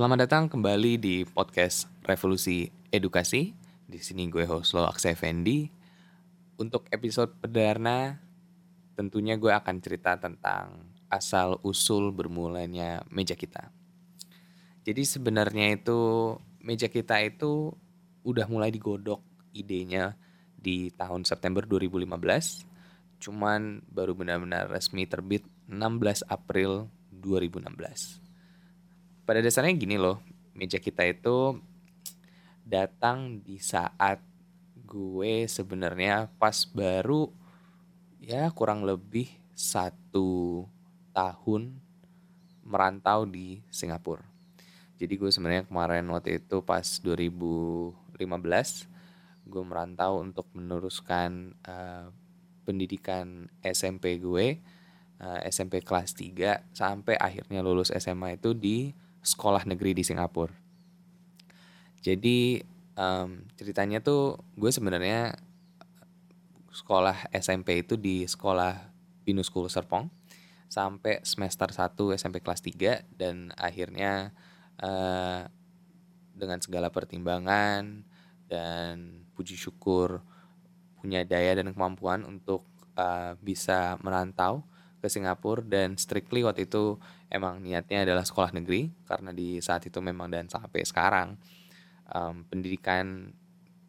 Selamat datang kembali di podcast Revolusi Edukasi. Di sini gue host lo Aksa Effendi. Untuk episode perdana, tentunya gue akan cerita tentang asal usul bermulanya meja kita. Jadi sebenarnya itu meja kita itu udah mulai digodok idenya di tahun September 2015. Cuman baru benar-benar resmi terbit 16 April 2016 pada dasarnya gini loh, meja kita itu datang di saat gue sebenarnya pas baru ya kurang lebih satu tahun merantau di Singapura. Jadi gue sebenarnya kemarin waktu itu pas 2015 gue merantau untuk meneruskan uh, pendidikan SMP gue uh, eh, SMP kelas 3 sampai akhirnya lulus SMA itu di sekolah negeri di Singapura. Jadi um, ceritanya tuh gue sebenarnya sekolah SMP itu di sekolah Binus School Serpong sampai semester 1 SMP kelas 3 dan akhirnya uh, dengan segala pertimbangan dan puji syukur punya daya dan kemampuan untuk uh, bisa merantau ke Singapura dan strictly waktu itu emang niatnya adalah sekolah negeri karena di saat itu memang dan sampai sekarang um, pendidikan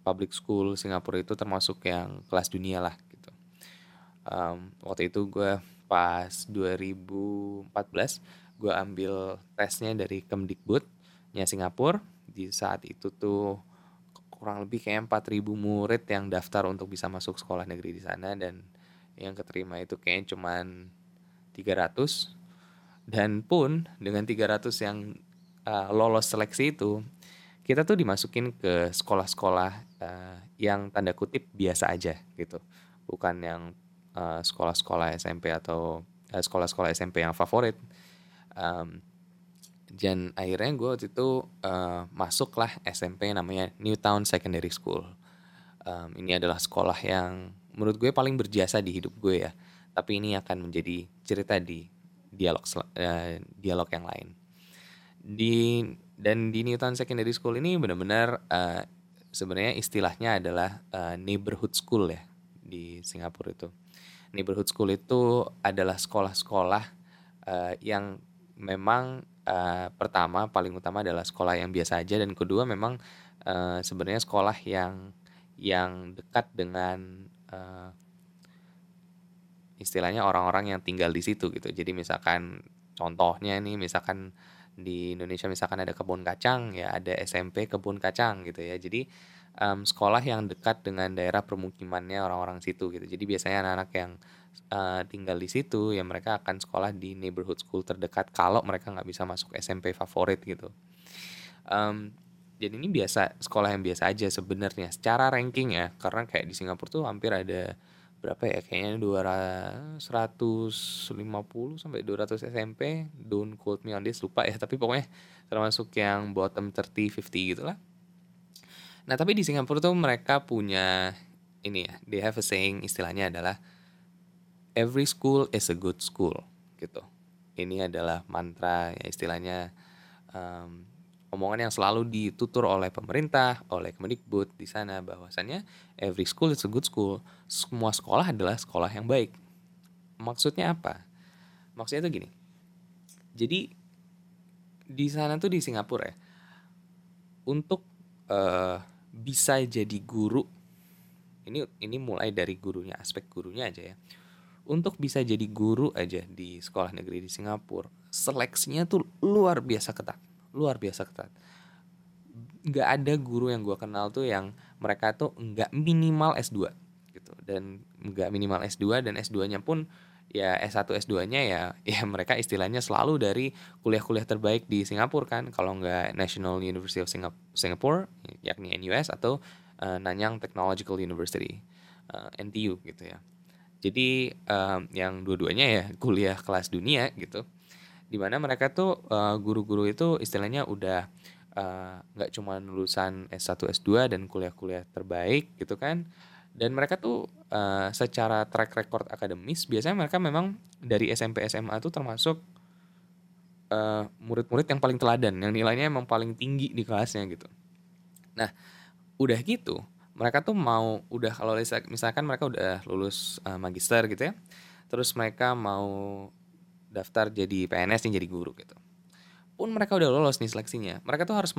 public school Singapura itu termasuk yang kelas dunia lah gitu. Um, waktu itu gue pas 2014 gue ambil tesnya dari Kemdikbudnya Singapura di saat itu tuh kurang lebih kayak 4000 murid yang daftar untuk bisa masuk sekolah negeri di sana dan yang keterima itu kayaknya cuman 300 dan pun dengan 300 yang uh, lolos seleksi itu kita tuh dimasukin ke sekolah-sekolah uh, yang tanda kutip biasa aja gitu. Bukan yang uh, sekolah-sekolah SMP atau uh, sekolah-sekolah SMP yang favorit. Um, dan akhirnya gue waktu itu uh, masuklah SMP namanya Newtown Secondary School. Um, ini adalah sekolah yang menurut gue paling berjasa di hidup gue ya. Tapi ini akan menjadi cerita di dialog uh, dialog yang lain. Di dan di Newton Secondary School ini benar-benar uh, sebenarnya istilahnya adalah uh, neighborhood school ya di Singapura itu. Neighborhood school itu adalah sekolah-sekolah uh, yang memang uh, pertama paling utama adalah sekolah yang biasa aja dan kedua memang uh, sebenarnya sekolah yang yang dekat dengan uh, istilahnya orang-orang yang tinggal di situ gitu. Jadi misalkan contohnya nih misalkan di Indonesia misalkan ada kebun kacang ya ada SMP kebun kacang gitu ya. Jadi um, sekolah yang dekat dengan daerah permukimannya orang-orang situ gitu. Jadi biasanya anak-anak yang uh, tinggal di situ ya mereka akan sekolah di neighborhood school terdekat kalau mereka nggak bisa masuk SMP favorit gitu. Um, jadi ini biasa sekolah yang biasa aja sebenarnya. Secara ranking ya karena kayak di Singapura tuh hampir ada berapa ya kayaknya 200 150 sampai 200 SMP don't quote me on this lupa ya tapi pokoknya termasuk yang bottom 30 50 gitu lah nah tapi di Singapura tuh mereka punya ini ya they have a saying istilahnya adalah every school is a good school gitu. Ini adalah mantra ya istilahnya um, omongan yang selalu ditutur oleh pemerintah, oleh Kemendikbud di sana bahwasannya every school is a good school. Semua sekolah adalah sekolah yang baik. Maksudnya apa? Maksudnya itu gini. Jadi di sana tuh di Singapura ya. Untuk uh, bisa jadi guru ini ini mulai dari gurunya, aspek gurunya aja ya. Untuk bisa jadi guru aja di sekolah negeri di Singapura, seleksinya tuh luar biasa ketat luar biasa ketat. Nggak ada guru yang gue kenal tuh yang mereka tuh nggak minimal S2 gitu. Dan nggak minimal S2 dan S2-nya pun ya S1 S2-nya ya ya mereka istilahnya selalu dari kuliah-kuliah terbaik di Singapura kan. Kalau nggak National University of Singapore yakni NUS atau uh, Nanyang Technological University uh, eh, NTU gitu ya. Jadi um, yang dua-duanya ya kuliah kelas dunia gitu di mana mereka tuh uh, guru-guru itu istilahnya udah eh, nggak uh, cuma lulusan S1 S2 dan kuliah-kuliah terbaik gitu kan dan mereka tuh uh, secara track record akademis biasanya mereka memang dari SMP SMA tuh termasuk uh, murid-murid yang paling teladan, yang nilainya emang paling tinggi di kelasnya gitu. Nah, udah gitu, mereka tuh mau udah kalau misalkan mereka udah lulus uh, magister gitu ya, terus mereka mau daftar jadi PNS yang jadi guru gitu. Pun mereka udah lolos nih seleksinya, mereka tuh harus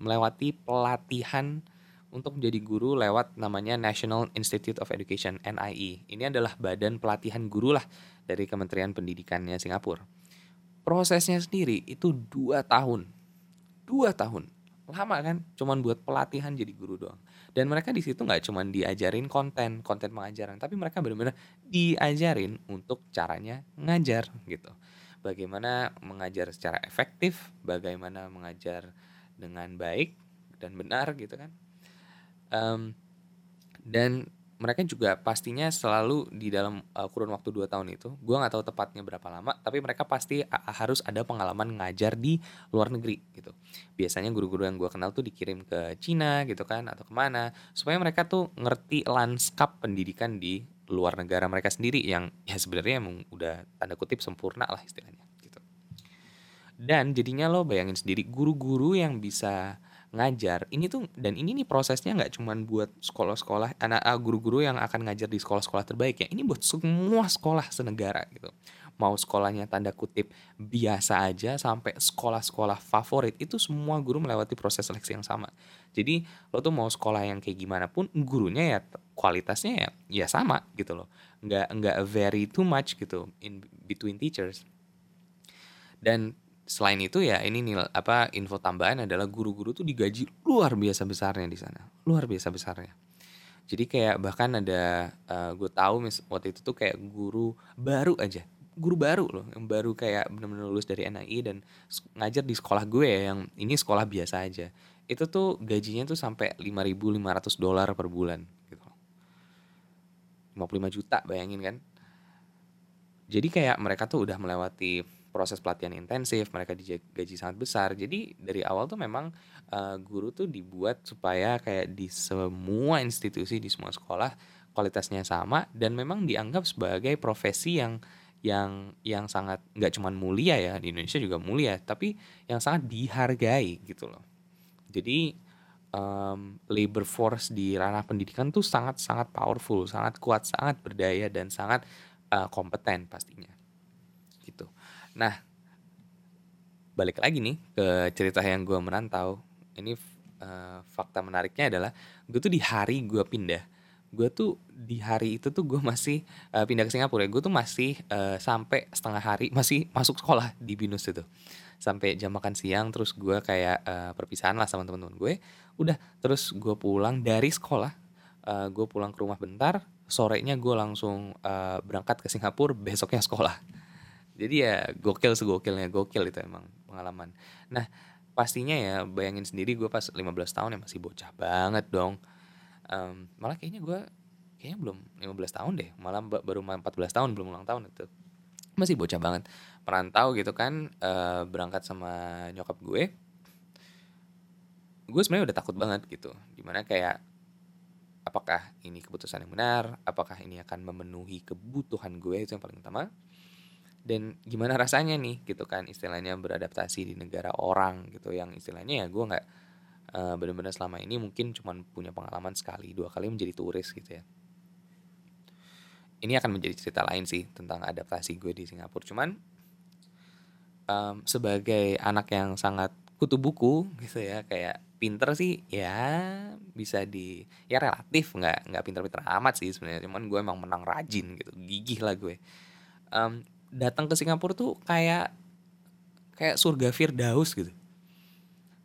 melewati pelatihan untuk menjadi guru lewat namanya National Institute of Education NIE. Ini adalah badan pelatihan guru lah dari Kementerian Pendidikannya Singapura. Prosesnya sendiri itu dua tahun, dua tahun, lama kan? Cuman buat pelatihan jadi guru doang. Dan mereka di situ nggak cuman diajarin konten, konten pengajaran, tapi mereka benar-benar diajarin untuk caranya ngajar gitu. Bagaimana mengajar secara efektif, bagaimana mengajar dengan baik dan benar gitu kan um, dan mereka juga pastinya selalu di dalam uh, kurun waktu 2 tahun itu, gue nggak tahu tepatnya berapa lama, tapi mereka pasti harus ada pengalaman ngajar di luar negeri gitu. Biasanya guru-guru yang gue kenal tuh dikirim ke Cina gitu kan, atau ke mana, supaya mereka tuh ngerti lanskap pendidikan di luar negara mereka sendiri yang ya sebenarnya emang udah tanda kutip sempurna lah istilahnya gitu. Dan jadinya lo bayangin sendiri guru-guru yang bisa ngajar ini tuh dan ini nih prosesnya nggak cuman buat sekolah-sekolah anak ah, guru-guru yang akan ngajar di sekolah-sekolah terbaik ya. Ini buat semua sekolah senegara gitu. Mau sekolahnya tanda kutip biasa aja sampai sekolah-sekolah favorit itu semua guru melewati proses seleksi yang sama. Jadi lo tuh mau sekolah yang kayak gimana pun gurunya ya kualitasnya ya ya sama gitu loh. Nggak nggak very too much gitu in between teachers. Dan selain itu ya ini nih apa info tambahan adalah guru-guru tuh digaji luar biasa besarnya di sana luar biasa besarnya. Jadi kayak bahkan ada uh, gue tahu mis waktu itu tuh kayak guru baru aja guru baru loh yang baru kayak benar-benar lulus dari NII dan ngajar di sekolah gue ya yang ini sekolah biasa aja. Itu tuh gajinya tuh sampai 5.500 dolar per bulan gitu 55 juta bayangin kan? Jadi kayak mereka tuh udah melewati proses pelatihan intensif, mereka digaji sangat besar. Jadi dari awal tuh memang uh, guru tuh dibuat supaya kayak di semua institusi di semua sekolah kualitasnya sama dan memang dianggap sebagai profesi yang yang yang sangat nggak cuman mulia ya di Indonesia juga mulia, tapi yang sangat dihargai gitu loh. Jadi um, labor force di ranah pendidikan tuh sangat sangat powerful, sangat kuat, sangat berdaya dan sangat uh, kompeten pastinya. Nah, balik lagi nih ke cerita yang gue merantau. Ini uh, fakta menariknya adalah gue tuh di hari gue pindah, gue tuh di hari itu tuh gue masih uh, pindah ke Singapura. Gue tuh masih uh, sampai setengah hari masih masuk sekolah di Binus itu. Sampai jam makan siang terus gue kayak uh, perpisahan lah sama teman-teman gue. Udah terus gue pulang dari sekolah, uh, gue pulang ke rumah bentar, sorenya gue langsung uh, berangkat ke Singapura, besoknya sekolah jadi ya gokil segokilnya gokil itu emang pengalaman. Nah pastinya ya bayangin sendiri gue pas 15 tahun ya masih bocah banget dong. Um, malah kayaknya gue kayaknya belum 15 tahun deh malah baru 14 tahun belum ulang tahun itu. Masih bocah banget. Merantau gitu kan uh, berangkat sama nyokap gue. Gue sebenarnya udah takut banget gitu. Di mana kayak apakah ini keputusan yang benar? Apakah ini akan memenuhi kebutuhan gue? Itu yang paling utama dan gimana rasanya nih gitu kan istilahnya beradaptasi di negara orang gitu. Yang istilahnya ya gue nggak uh, benar-benar selama ini mungkin cuma punya pengalaman sekali dua kali menjadi turis gitu ya. Ini akan menjadi cerita lain sih tentang adaptasi gue di Singapura. Cuman um, sebagai anak yang sangat kutu buku gitu ya kayak pinter sih ya bisa di ya relatif nggak nggak pinter-pinter amat sih sebenarnya. Cuman gue emang menang rajin gitu. Gigih lah gue. Um, datang ke Singapura tuh kayak kayak surga Firdaus gitu.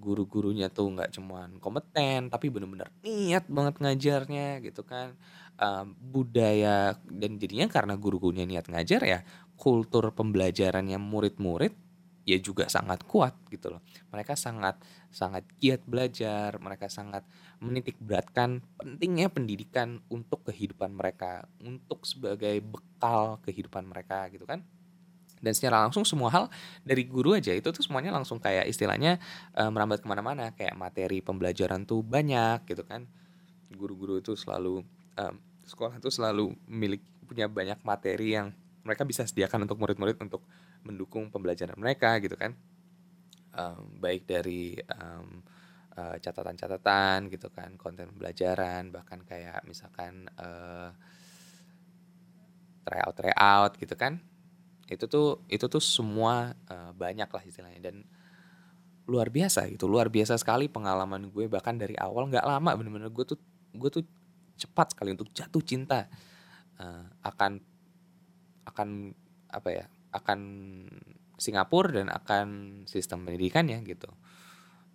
Guru-gurunya tuh nggak cuman kompeten tapi bener-bener niat banget ngajarnya gitu kan. Um, budaya dan jadinya karena guru-gurunya niat ngajar ya kultur pembelajarannya murid-murid ya juga sangat kuat gitu loh. Mereka sangat sangat giat belajar, mereka sangat menitik beratkan pentingnya pendidikan untuk kehidupan mereka, untuk sebagai bekal kehidupan mereka gitu kan. Dan secara langsung semua hal dari guru aja itu tuh semuanya langsung kayak istilahnya uh, merambat ke mana-mana kayak materi pembelajaran tuh banyak gitu kan. Guru-guru itu selalu um, sekolah tuh selalu milik punya banyak materi yang mereka bisa sediakan untuk murid-murid untuk mendukung pembelajaran mereka gitu kan. Um, baik dari um, catatan-catatan gitu kan konten pembelajaran bahkan kayak misalkan uh, tryout tryout gitu kan. Itu tuh itu tuh semua uh, banyak lah istilahnya dan luar biasa gitu luar biasa sekali pengalaman gue. Bahkan dari awal nggak lama bener-bener gue tuh gue tuh cepat sekali untuk jatuh cinta uh, akan akan apa ya akan Singapura dan akan sistem pendidikannya gitu.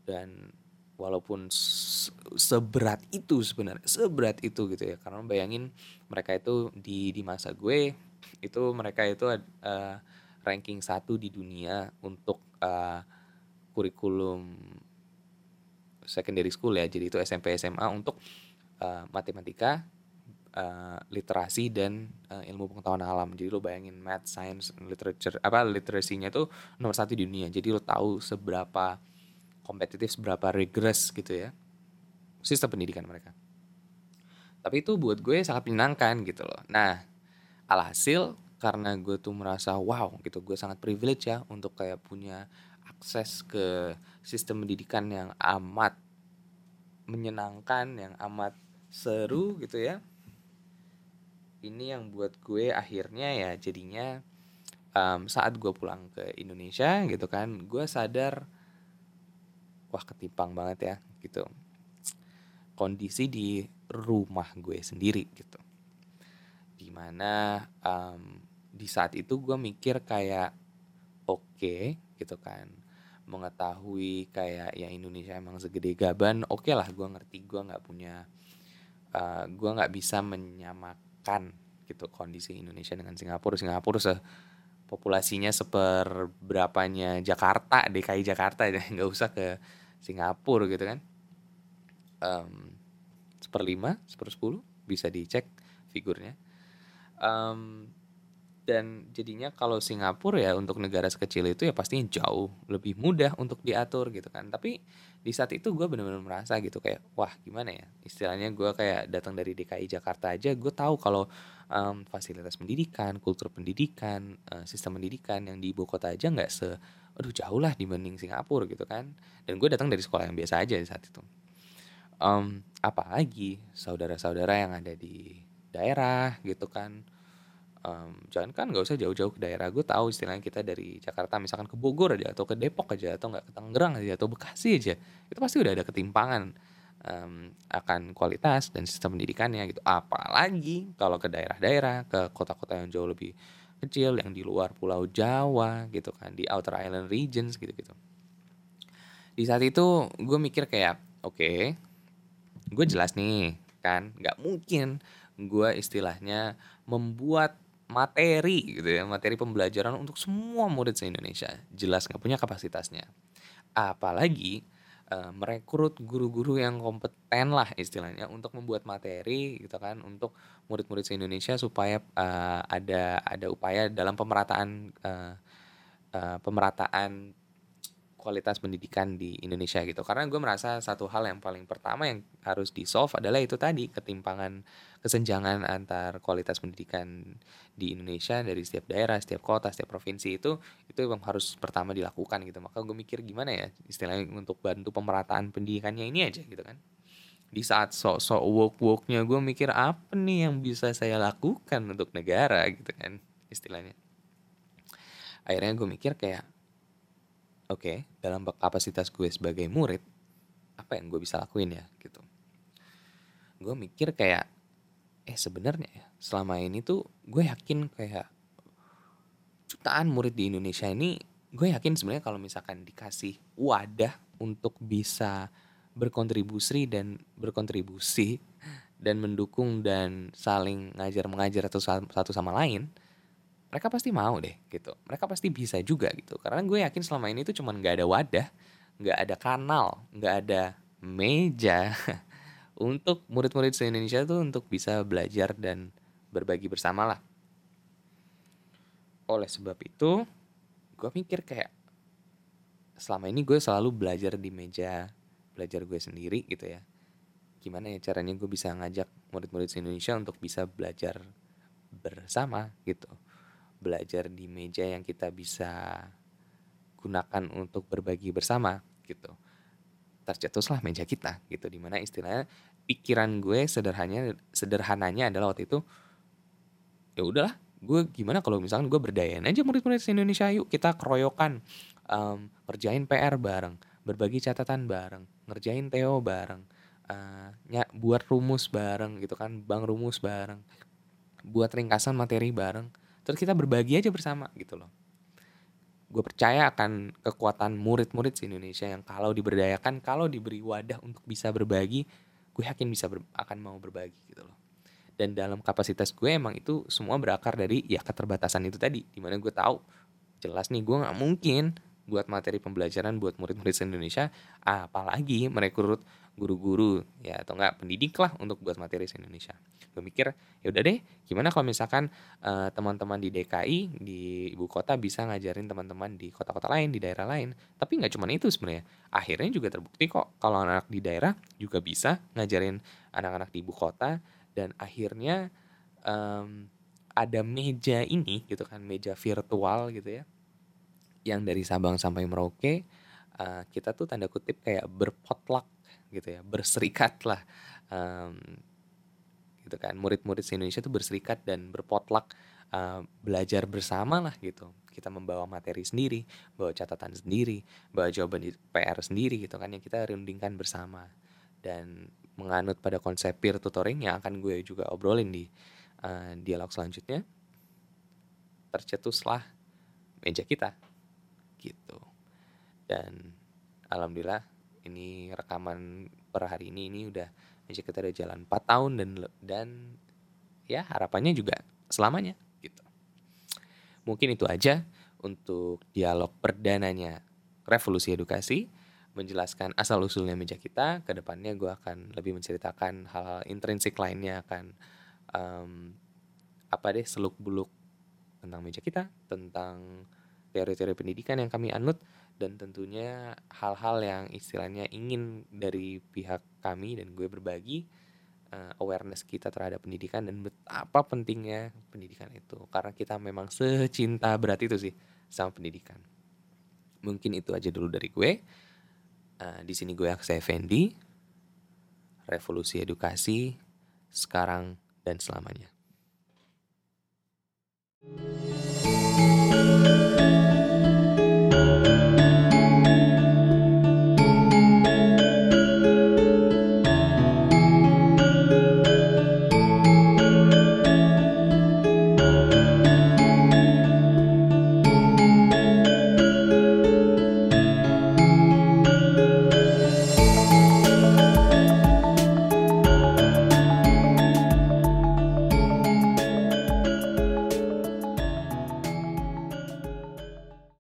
Dan walaupun seberat itu sebenarnya seberat itu gitu ya karena bayangin mereka itu di di masa gue itu mereka itu uh, ranking satu di dunia untuk uh, kurikulum secondary school ya jadi itu SMP SMA untuk uh, matematika uh, literasi dan uh, ilmu pengetahuan alam. Jadi lo bayangin math, science, literature apa literasinya tuh nomor satu di dunia. Jadi lo tahu seberapa kompetitif, seberapa rigorous gitu ya sistem pendidikan mereka. Tapi itu buat gue sangat menyenangkan gitu loh. Nah, alhasil karena gue tuh merasa wow gitu, gue sangat privilege ya untuk kayak punya akses ke sistem pendidikan yang amat menyenangkan, yang amat seru gitu ya ini yang buat gue akhirnya ya jadinya um, saat gue pulang ke Indonesia gitu kan gue sadar wah ketimpang banget ya gitu. Kondisi di rumah gue sendiri gitu. Di mana um, di saat itu gue mikir kayak oke okay, gitu kan. Mengetahui kayak ya Indonesia emang segede gaban oke okay lah gue ngerti gue nggak punya uh, gue nggak bisa menyamakan menyamakan gitu kondisi Indonesia dengan Singapura. Singapura se populasinya seperberapanya Jakarta, DKI Jakarta ya nggak usah ke Singapura gitu kan. Um, seperlima, sepersepuluh bisa dicek figurnya. Um, dan jadinya kalau Singapura ya untuk negara sekecil itu ya pastinya jauh lebih mudah untuk diatur gitu kan tapi di saat itu gue benar-benar merasa gitu kayak wah gimana ya? Istilahnya gue kayak datang dari DKI Jakarta aja gue tahu kalau um, fasilitas pendidikan kultur pendidikan uh, sistem pendidikan yang di ibu kota aja nggak se aduh jauh lah dibanding Singapura gitu kan. Dan gue datang dari sekolah yang biasa aja di saat itu. Um, apalagi saudara-saudara yang ada di daerah gitu kan um, jangan kan nggak usah jauh-jauh ke daerah. Gue tahu istilahnya kita dari Jakarta misalkan ke Bogor aja atau ke Depok aja atau nggak ke Tangerang aja atau Bekasi aja itu pasti udah ada ketimpangan um, akan kualitas dan sistem pendidikannya gitu. Apalagi kalau ke daerah-daerah ke kota-kota yang jauh lebih kecil yang di luar Pulau Jawa gitu kan di outer island regions gitu gitu di saat itu gue mikir kayak oke okay, gue jelas nih kan nggak mungkin gue istilahnya membuat materi gitu ya materi pembelajaran untuk semua murid se Indonesia jelas nggak punya kapasitasnya. Apalagi uh, merekrut guru-guru yang kompeten lah istilahnya untuk membuat materi gitu kan untuk murid-murid se Indonesia supaya uh, ada ada upaya dalam pemerataan uh, uh, pemerataan kualitas pendidikan di Indonesia gitu. Karena gue merasa satu hal yang paling pertama yang harus di solve adalah itu tadi ketimpangan kesenjangan antar kualitas pendidikan di Indonesia dari setiap daerah setiap kota setiap provinsi itu itu yang harus pertama dilakukan gitu. Maka gue mikir gimana ya istilahnya untuk bantu pemerataan pendidikannya ini aja gitu kan. Di saat sok-sok woke-woke-nya gue mikir apa nih yang bisa saya lakukan untuk negara? gitu kan istilahnya. Akhirnya gue mikir kayak okay, dalam kapasitas gue sebagai murid apa yang gue bisa lakuin ya gitu. Gue mikir kayak eh sebenarnya ya selama ini tuh gue yakin kayak jutaan murid di Indonesia ini gue yakin sebenarnya kalau misalkan dikasih wadah untuk bisa berkontribusi dan berkontribusi dan mendukung dan saling ngajar mengajar satu sama lain mereka pasti mau deh gitu. Mereka pasti bisa juga gitu. Karena gue yakin selama ini tuh cuman nggak ada wadah nggak ada kanal nggak ada meja untuk murid-murid se Indonesia tuh untuk bisa belajar dan berbagi bersama lah. Oleh sebab itu gue mikir kayak selama ini gue selalu belajar di meja belajar gue sendiri gitu ya. Gimana ya caranya gue bisa ngajak murid-murid se Indonesia untuk bisa belajar bersama gitu belajar di meja yang kita bisa gunakan untuk berbagi bersama gitu. Tercetuslah meja kita gitu di mana istilahnya pikiran gue sederhananya sederhananya adalah waktu itu ya udahlah gue gimana kalau misalkan gue berdayain aja murid-murid Indonesia yuk kita keroyokan um, kerjain PR bareng berbagi catatan bareng ngerjain TO bareng uh, buat rumus bareng gitu kan bang rumus bareng buat ringkasan materi bareng terus kita berbagi aja bersama gitu loh. Gue percaya akan kekuatan murid-murid di Indonesia yang kalau diberdayakan kalau diberi wadah untuk bisa berbagi gue yakin bisa ber, akan mau berbagi gitu loh. Dan dalam kapasitas gue emang itu semua berakar dari ya keterbatasan itu tadi. Di mana gue tahu jelas nih gue nggak mungkin buat materi pembelajaran buat murid-murid Indonesia apalagi merekrut guru-guru ya atau enggak pendidik lah untuk buat materi Indonesia. Gue mikir ya udah deh gimana kalau misalkan uh, teman-teman di DKI di ibu kota bisa ngajarin teman-teman di kota-kota lain di daerah lain. Tapi nggak cuma itu sebenarnya akhirnya juga terbukti kok kalau anak, -anak di daerah juga bisa ngajarin anak-anak di ibu kota. Dan akhirnya um, ada meja ini gitu kan meja virtual gitu ya yang dari Sabang sampai Merauke uh, kita tuh tanda kutip kayak berpotluck gitu ya berserikat lah um, gitu kan. Murid-murid di Indonesia tuh berserikat dan berpotluck uh, belajar bersama lah gitu. Kita membawa materi sendiri bawa catatan sendiri bawa jawaban PR sendiri gitu kan yang kita rundingkan bersama. Dan menganut pada konsep peer tutoring yang akan gue juga obrolin di uh, dialog selanjutnya tercetuslah meja kita gitu. Dan alhamdulillah ini rekaman per hari ini ini udah meja kita udah jalan 4 tahun dan dan ya harapannya juga selamanya gitu mungkin itu aja untuk dialog perdananya revolusi edukasi menjelaskan asal usulnya meja kita. Ke depannya gue akan lebih menceritakan hal-hal intrinsik lainnya akan um, apa deh seluk beluk tentang meja kita, tentang teori-teori pendidikan yang kami anut dan tentunya hal-hal yang istilahnya ingin dari pihak kami dan gue berbagi uh, awareness kita terhadap pendidikan dan betapa pentingnya pendidikan itu. Karena kita memang secinta berat itu sih sama pendidikan. Mungkin itu aja dulu dari gue. Uh, di sini gue Aksa Effendi. Revolusi edukasi sekarang dan selamanya. thank you